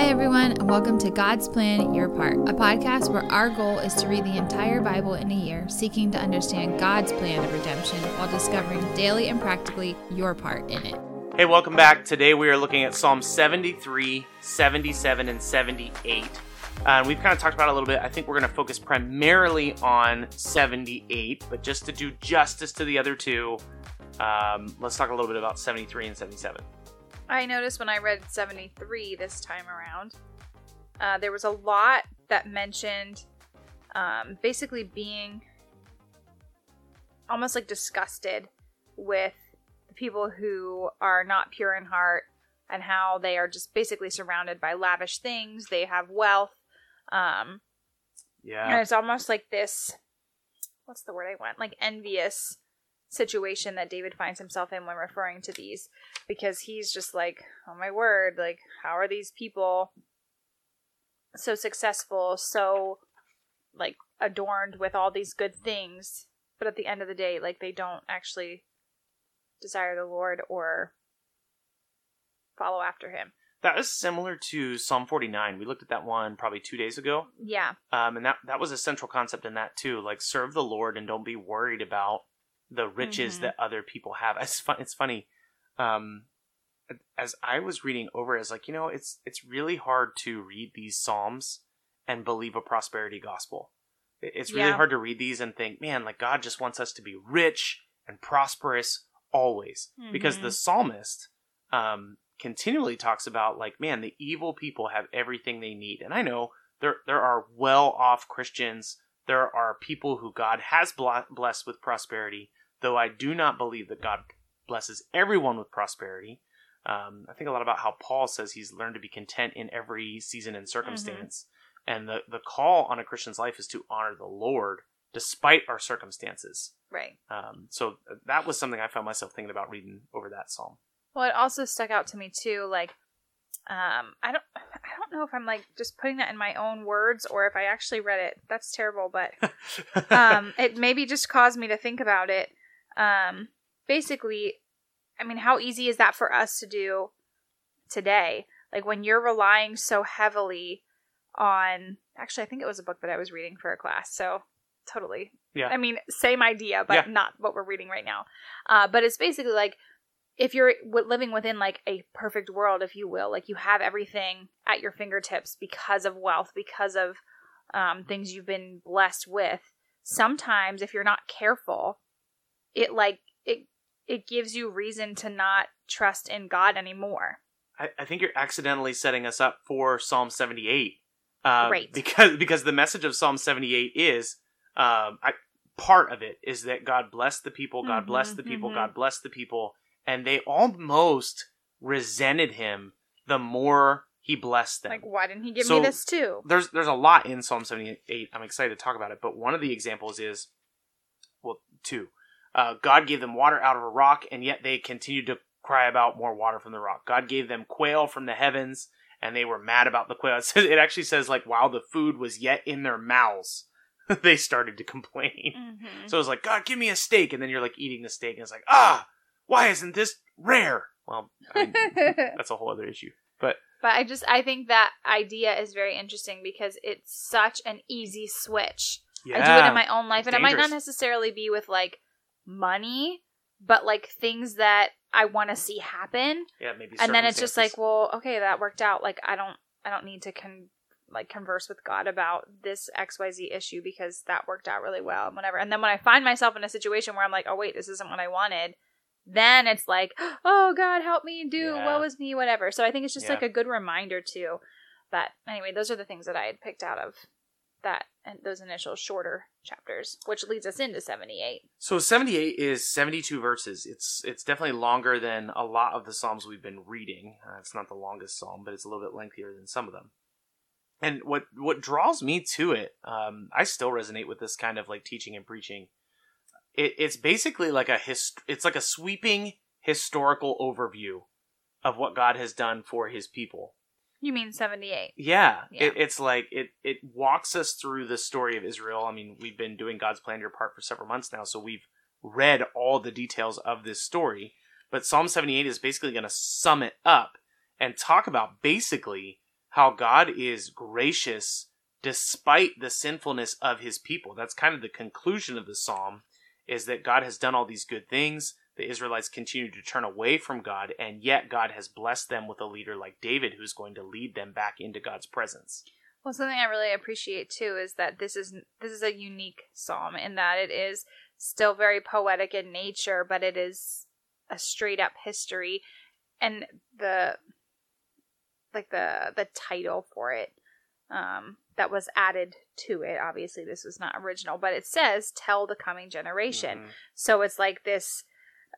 Hi, everyone, and welcome to God's Plan Your Part, a podcast where our goal is to read the entire Bible in a year, seeking to understand God's plan of redemption while discovering daily and practically your part in it. Hey, welcome back. Today we are looking at Psalm 73, 77, and 78. Uh, and we've kind of talked about a little bit. I think we're going to focus primarily on 78, but just to do justice to the other two, um, let's talk a little bit about 73 and 77. I noticed when I read 73 this time around, uh, there was a lot that mentioned um, basically being almost like disgusted with the people who are not pure in heart and how they are just basically surrounded by lavish things. They have wealth. Um, Yeah. and it's almost like this what's the word I want? Like envious situation that David finds himself in when referring to these because he's just like, "Oh my word, like how are these people so successful, so like adorned with all these good things, but at the end of the day like they don't actually desire the Lord or follow after him." That is similar to Psalm 49. We looked at that one probably two days ago. Yeah. Um, and that, that was a central concept in that too. Like, serve the Lord and don't be worried about the riches Mhm. that other people have. It's fun. It's funny. Um, as I was reading over, it's like you know, it's it's really hard to read these psalms and believe a prosperity gospel. It's really Yeah. hard to read these and think, man, like God just wants us to be rich and prosperous always, because Mhm. the psalmist um, continually talks about like, man, the evil people have everything they need, and I know there there are well off Christians. There are people who God has blessed with prosperity, though I do not believe that God blesses everyone with prosperity. Um, I think a lot about how Paul says he's learned to be content in every season and circumstance, and the the call on a Christian's life is to honor the Lord despite our circumstances. Right. Um, so that was something I found myself thinking about reading over that psalm. Well, it also stuck out to me too. Like, um, I don't, I don't know if I'm like just putting that in my own words or if I actually read it. That's terrible, but um, it maybe just caused me to think about it. Um, basically, I mean, how easy is that for us to do today? Like when you're relying so heavily on. Actually, I think it was a book that I was reading for a class. So totally. Yeah. I mean, same idea, but Yeah. not what we're reading right now. Uh, but it's basically like if you're living within like a perfect world, if you will, like you have everything at your fingertips because of wealth, because of um, things you've been blessed with. Sometimes, if you're not careful, it like it it gives you reason to not trust in God anymore. I, I think you're accidentally setting us up for Psalm 78. Uh, Great. Because because the message of Psalm 78 is um, I, part of it is that God blessed the people, God bless Mhm, the people, mhm. God blessed the people, and they almost resented him the more he blessed them. Like, why didn't he give So- me this too? there's there's a lot in Psalm 78. I'm excited to talk about it, but one of the examples is well, two. Uh, God gave them water out of a rock, and yet they continued to cry about more water from the rock. God gave them quail from the heavens, and they were mad about the quail. It, says, it actually says like while the food was yet in their mouths, they started to complain. Mm-hmm. So it's like, God, give me a steak, and then you're like eating the steak, and it's like, ah, why isn't this rare? Well, I mean, that's a whole other issue. But But I just I think that idea is very interesting because it's such an easy switch. yeah, I do it in my own life, and it might not necessarily be with like money, but like things that I want to see happen. yeah, maybe. And then it's just like, well, okay, that worked out. Like I don't I don't need to con like converse with God about this XYZ issue because that worked out really well and whatever. And then when I find myself in a situation where I'm like, oh wait, this isn't what I wanted, then it's like, oh God, help me do Yeah. what was me, whatever. So I think it's just Yeah. like a good reminder too. But anyway, those are the things that I had picked out of that those initial shorter chapters, which leads us into 78. So 78 is 72 verses. It's it's definitely longer than a lot of the psalms we've been reading. Uh, it's not the longest psalm, but it's a little bit lengthier than some of them. And what what draws me to it, um, I still resonate with this kind of like teaching and preaching. It, it's basically like a hist- It's like a sweeping historical overview of what God has done for His people. You mean 78? Yeah, Yeah. It, it's like it it walks us through the story of Israel. I mean, we've been doing God's plan your part for several months now, so we've read all the details of this story. But Psalm seventy eight is basically going to sum it up and talk about basically how God is gracious despite the sinfulness of his people. That's kind of the conclusion of the psalm is that God has done all these good things. The Israelites continue to turn away from God, and yet God has blessed them with a leader like David who's going to lead them back into God's presence. Well, something I really appreciate too is that this is this is a unique psalm in that it is still very poetic in nature, but it is a straight up history, and the like the the title for it um, that was added to it. Obviously, this was not original, but it says "Tell the coming generation." Mhm. So it's like this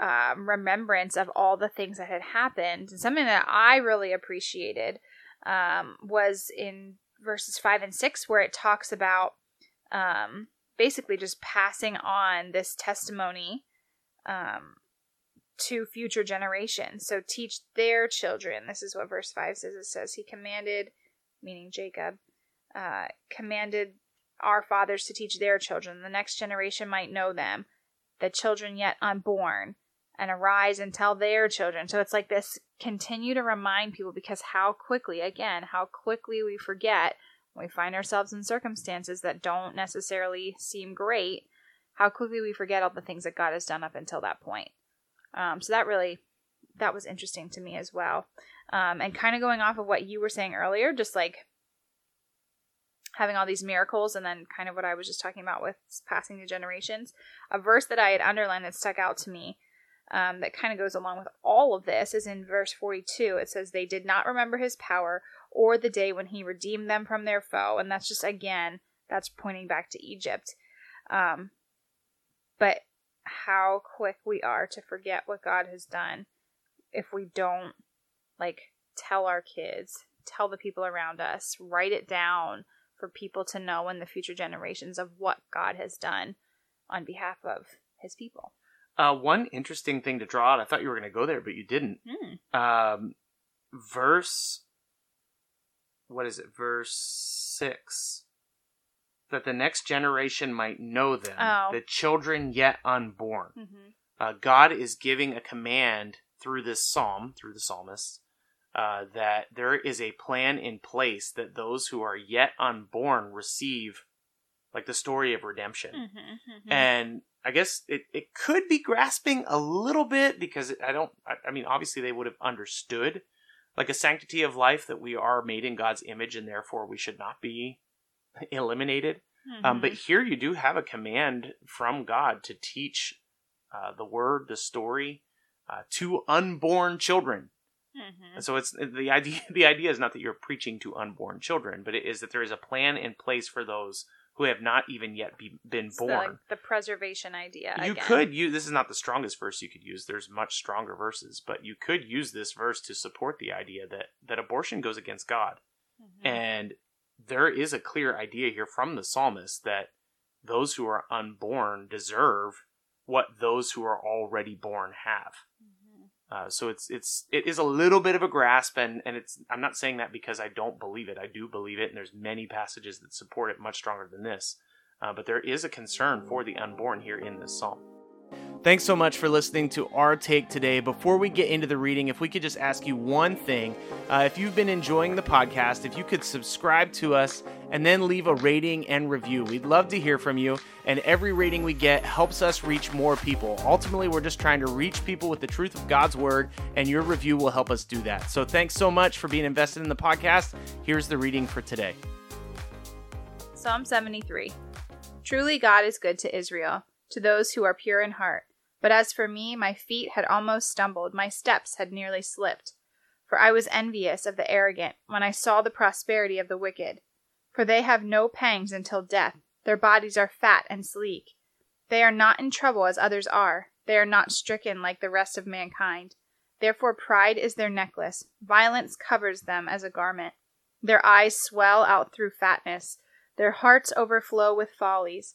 um, remembrance of all the things that had happened. And something that I really appreciated um, was in verses five and six, where it talks about um, basically just passing on this testimony um, to future generations. So teach their children. This is what verse five says. It says, "He commanded." meaning Jacob, uh, commanded our fathers to teach their children. The next generation might know them, the children yet unborn, and arise and tell their children. So it's like this continue to remind people because how quickly, again, how quickly we forget when we find ourselves in circumstances that don't necessarily seem great, how quickly we forget all the things that God has done up until that point. Um, so that really, that was interesting to me as well. Um, and kind of going off of what you were saying earlier, just like having all these miracles, and then kind of what I was just talking about with passing the generations. A verse that I had underlined that stuck out to me um, that kind of goes along with all of this is in verse 42. It says, They did not remember his power or the day when he redeemed them from their foe. And that's just, again, that's pointing back to Egypt. Um, but how quick we are to forget what God has done if we don't like tell our kids, tell the people around us, write it down for people to know in the future generations of what God has done on behalf of his people. Uh, one interesting thing to draw out, I thought you were going to go there, but you didn't. Hmm. Um, verse, what is it? Verse 6. That the next generation might know them, Oh. the children yet unborn. Mm-hmm. uh, God is giving a command through this psalm, through the psalmist, uh, that there is a plan in place that those who are yet unborn receive, like the story of redemption. Mm-hmm. And I guess it, it could be grasping a little bit because I don't, I, I mean, obviously they would have understood like a sanctity of life that we are made in God's image and therefore we should not be eliminated. Um, but here you do have a command from God to teach uh, the word, the story, uh, to unborn children. Mm-hmm. And so it's the idea. The idea is not that you're preaching to unborn children, but it is that there is a plan in place for those who have not even yet be, been It's the, born. like, the preservation idea. you again. could use this is not the strongest verse you could use. There's much stronger verses, but you could use this verse to support the idea that that abortion goes against God. Mhm. And there is a clear idea here from the psalmist that those who are unborn deserve what those who are already born have. Mhm. Uh, so it's it's it is a little bit of a grasp, and and it's I'm not saying that because I don't believe it. I do believe it, and there's many passages that support it much stronger than this. Uh, but there is a concern for the unborn here in this psalm. Thanks so much for listening to our take today. Before we get into the reading, if we could just ask you one thing. Uh, if you've been enjoying the podcast, if you could subscribe to us and then leave a rating and review, we'd love to hear from you. And every rating we get helps us reach more people. Ultimately, we're just trying to reach people with the truth of God's word, and your review will help us do that. So thanks so much for being invested in the podcast. Here's the reading for today. Psalm 73 Truly God is good to Israel, to those who are pure in heart. But as for me, my feet had almost stumbled, my steps had nearly slipped. For I was envious of the arrogant when I saw the prosperity of the wicked. For they have no pangs until death, their bodies are fat and sleek. They are not in trouble as others are, they are not stricken like the rest of mankind. Therefore pride is their necklace, violence covers them as a garment. Their eyes swell out through fatness, their hearts overflow with follies.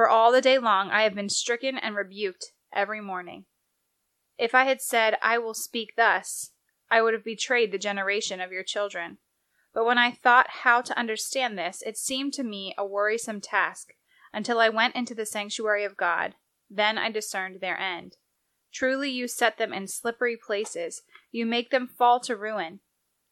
For all the day long I have been stricken and rebuked every morning. If I had said, I will speak thus, I would have betrayed the generation of your children. But when I thought how to understand this, it seemed to me a worrisome task, until I went into the sanctuary of God. Then I discerned their end. Truly you set them in slippery places, you make them fall to ruin.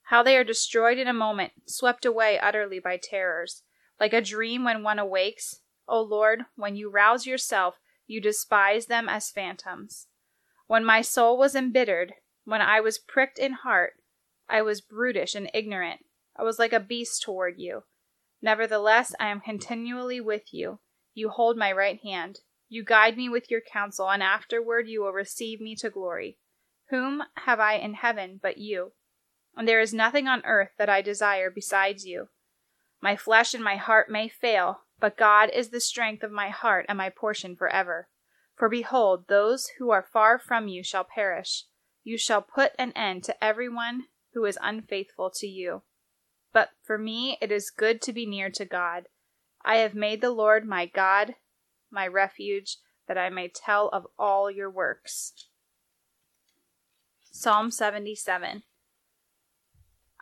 How they are destroyed in a moment, swept away utterly by terrors, like a dream when one awakes. O Lord, when you rouse yourself, you despise them as phantoms. When my soul was embittered, when I was pricked in heart, I was brutish and ignorant. I was like a beast toward you. Nevertheless, I am continually with you. You hold my right hand. You guide me with your counsel, and afterward you will receive me to glory. Whom have I in heaven but you? And there is nothing on earth that I desire besides you. My flesh and my heart may fail, but God is the strength of my heart and my portion forever. For behold, those who are far from you shall perish. You shall put an end to every one who is unfaithful to you. But for me it is good to be near to God. I have made the Lord my God my refuge, that I may tell of all your works. Psalm 77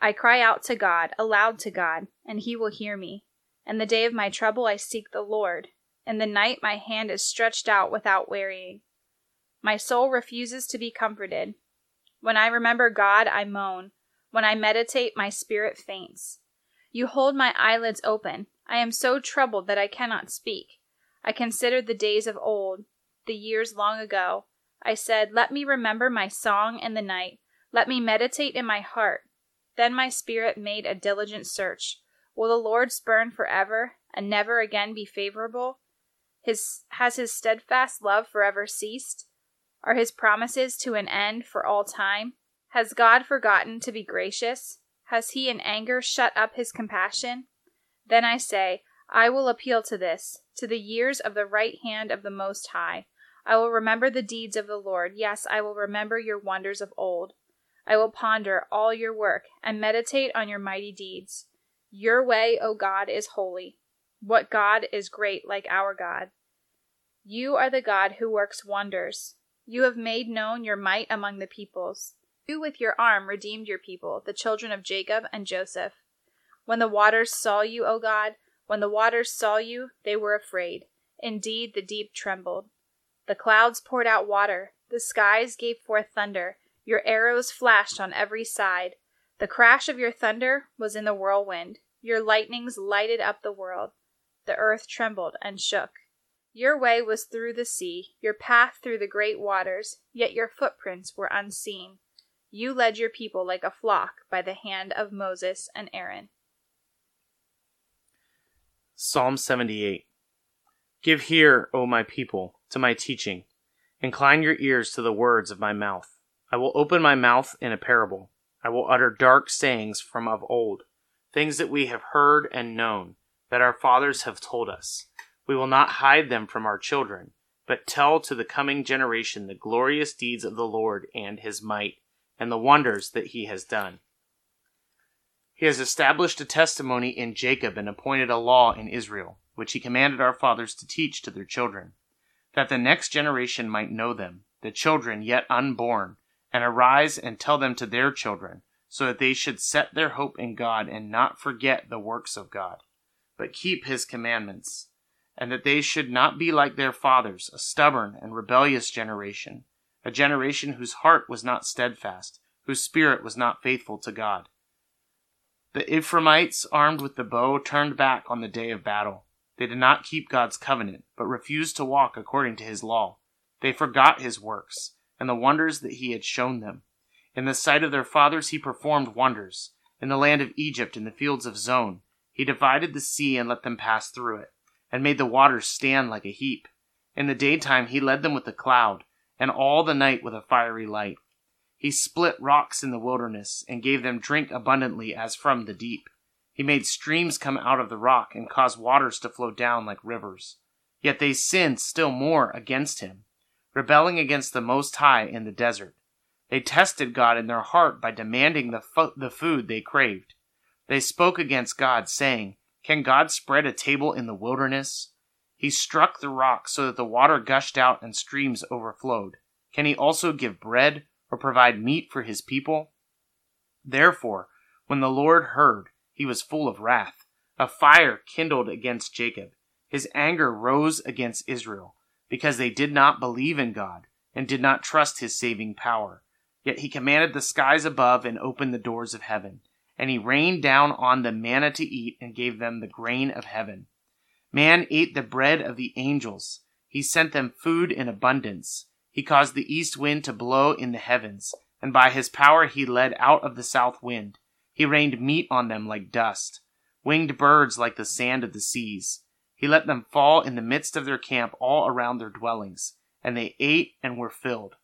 I cry out to God, aloud to God, and he will hear me. In the day of my trouble I seek the Lord. In the night my hand is stretched out without wearying. My soul refuses to be comforted. When I remember God, I moan. When I meditate, my spirit faints. You hold my eyelids open. I am so troubled that I cannot speak. I considered the days of old, the years long ago. I said, Let me remember my song in the night. Let me meditate in my heart. Then my spirit made a diligent search. Will the Lord spurn forever and never again be favorable? His, has his steadfast love forever ceased? Are his promises to an end for all time? Has God forgotten to be gracious? Has he in anger shut up his compassion? Then I say, I will appeal to this, to the years of the right hand of the Most High. I will remember the deeds of the Lord. Yes, I will remember your wonders of old. I will ponder all your work and meditate on your mighty deeds. Your way, O God, is holy. What God is great like our God? You are the God who works wonders. You have made known your might among the peoples. You with your arm redeemed your people, the children of Jacob and Joseph. When the waters saw you, O God, when the waters saw you, they were afraid. Indeed, the deep trembled. The clouds poured out water. The skies gave forth thunder. Your arrows flashed on every side. The crash of your thunder was in the whirlwind. Your lightnings lighted up the world. The earth trembled and shook. Your way was through the sea, your path through the great waters, yet your footprints were unseen. You led your people like a flock by the hand of Moses and Aaron. Psalm 78 Give ear, O my people, to my teaching. Incline your ears to the words of my mouth. I will open my mouth in a parable. I will utter dark sayings from of old, things that we have heard and known, that our fathers have told us. We will not hide them from our children, but tell to the coming generation the glorious deeds of the Lord and his might, and the wonders that he has done. He has established a testimony in Jacob and appointed a law in Israel, which he commanded our fathers to teach to their children, that the next generation might know them, the children yet unborn, and arise and tell them to their children, so that they should set their hope in God and not forget the works of God, but keep his commandments and that they should not be like their fathers, a stubborn and rebellious generation, a generation whose heart was not steadfast, whose spirit was not faithful to God. The Ephraimites, armed with the bow, turned back on the day of battle. They did not keep God's covenant, but refused to walk according to his law. They forgot his works, and the wonders that he had shown them. In the sight of their fathers he performed wonders. In the land of Egypt, in the fields of Zoan, he divided the sea and let them pass through it and made the waters stand like a heap. In the daytime he led them with a cloud, and all the night with a fiery light. He split rocks in the wilderness, and gave them drink abundantly as from the deep. He made streams come out of the rock, and caused waters to flow down like rivers. Yet they sinned still more against him, rebelling against the Most High in the desert. They tested God in their heart by demanding the, the food they craved. They spoke against God, saying, Can God spread a table in the wilderness? He struck the rock so that the water gushed out and streams overflowed. Can he also give bread or provide meat for his people? Therefore, when the Lord heard, he was full of wrath. A fire kindled against Jacob. His anger rose against Israel, because they did not believe in God and did not trust his saving power. Yet he commanded the skies above and opened the doors of heaven. And he rained down on them manna to eat and gave them the grain of heaven. Man ate the bread of the angels. He sent them food in abundance. He caused the east wind to blow in the heavens, and by his power he led out of the south wind. He rained meat on them like dust, winged birds like the sand of the seas. He let them fall in the midst of their camp all around their dwellings, and they ate and were filled.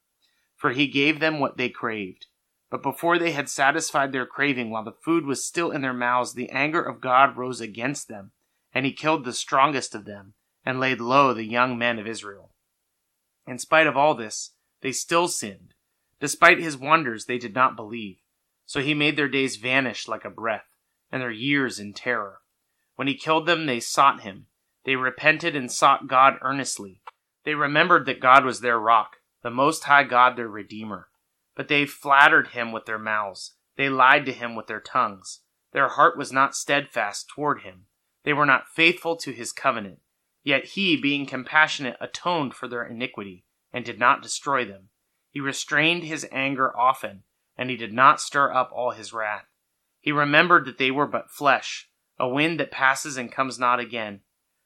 For he gave them what they craved. But before they had satisfied their craving, while the food was still in their mouths, the anger of God rose against them, and he killed the strongest of them, and laid low the young men of Israel. In spite of all this, they still sinned. Despite his wonders, they did not believe. So he made their days vanish like a breath, and their years in terror. When he killed them, they sought him. They repented and sought God earnestly. They remembered that God was their rock, the Most High God their Redeemer. But they flattered him with their mouths. They lied to him with their tongues. Their heart was not steadfast toward him. They were not faithful to his covenant. Yet he, being compassionate, atoned for their iniquity, and did not destroy them. He restrained his anger often, and he did not stir up all his wrath. He remembered that they were but flesh, a wind that passes and comes not again.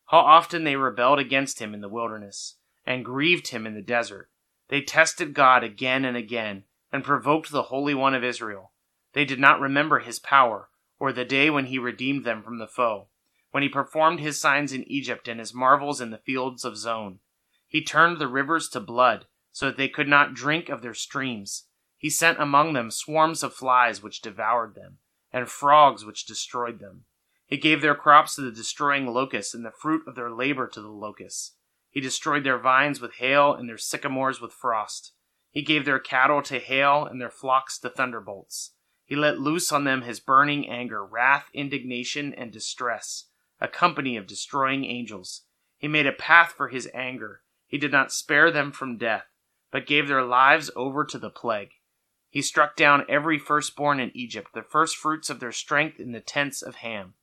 How often they rebelled against him in the wilderness, and grieved him in the desert. They tested God again and again, and provoked the Holy One of Israel. They did not remember his power, or the day when he redeemed them from the foe when he performed his signs in Egypt and his marvels in the fields of Zoan. He turned the rivers to blood, so that they could not drink of their streams. He sent among them swarms of flies which devoured them, and frogs which destroyed them. He gave their crops to the destroying locusts, and the fruit of their labor to the locusts. He destroyed their vines with hail, and their sycamores with frost. He gave their cattle to hail, and their flocks to thunderbolts. He let loose on them his burning anger, wrath, indignation, and distress a company of destroying angels. He made a path for his anger. He did not spare them from death, but gave their lives over to the plague. He struck down every firstborn in Egypt, the firstfruits of their strength in the tents of Ham.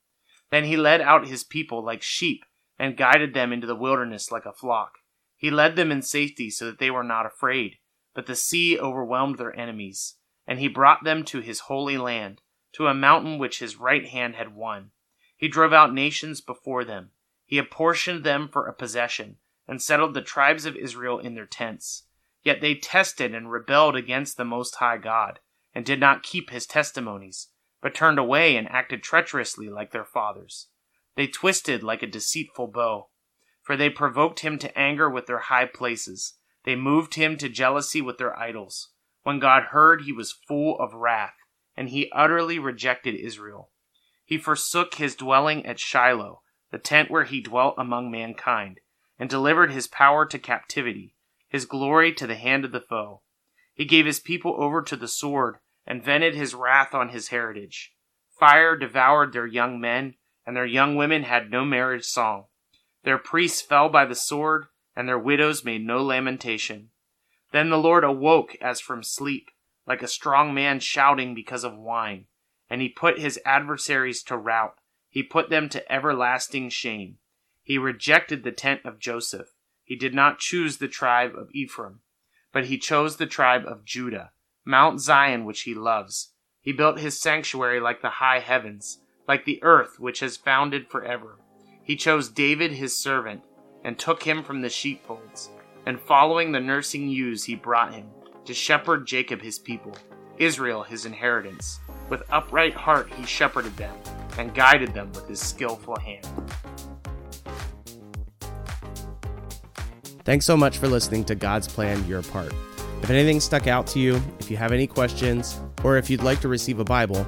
Then he led out his people like sheep, and guided them into the wilderness like a flock. He led them in safety so that they were not afraid, but the sea overwhelmed their enemies. And he brought them to his holy land, to a mountain which his right hand had won. He drove out nations before them. He apportioned them for a possession, and settled the tribes of Israel in their tents. Yet they tested and rebelled against the Most High God, and did not keep his testimonies, but turned away and acted treacherously like their fathers. They twisted like a deceitful bow, for they provoked him to anger with their high places. They moved him to jealousy with their idols. When God heard, he was full of wrath, and he utterly rejected Israel. He forsook his dwelling at Shiloh, the tent where he dwelt among mankind, and delivered his power to captivity, his glory to the hand of the foe. He gave his people over to the sword, and vented his wrath on his heritage. Fire devoured their young men, and their young women had no marriage song. Their priests fell by the sword, and their widows made no lamentation. Then the Lord awoke as from sleep, like a strong man shouting because of wine and he put his adversaries to rout. He put them to everlasting shame. He rejected the tent of Joseph. He did not choose the tribe of Ephraim, but he chose the tribe of Judah, Mount Zion which he loves. He built his sanctuary like the high heavens, like the earth which has founded forever. He chose David his servant, and took him from the sheepfolds, and following the nursing ewes he brought him, to shepherd Jacob his people, Israel his inheritance. With upright heart he shepherded them, and guided them with his skillful hand. Thanks so much for listening to God's Plan Your Part. If anything stuck out to you, if you have any questions, or if you'd like to receive a Bible,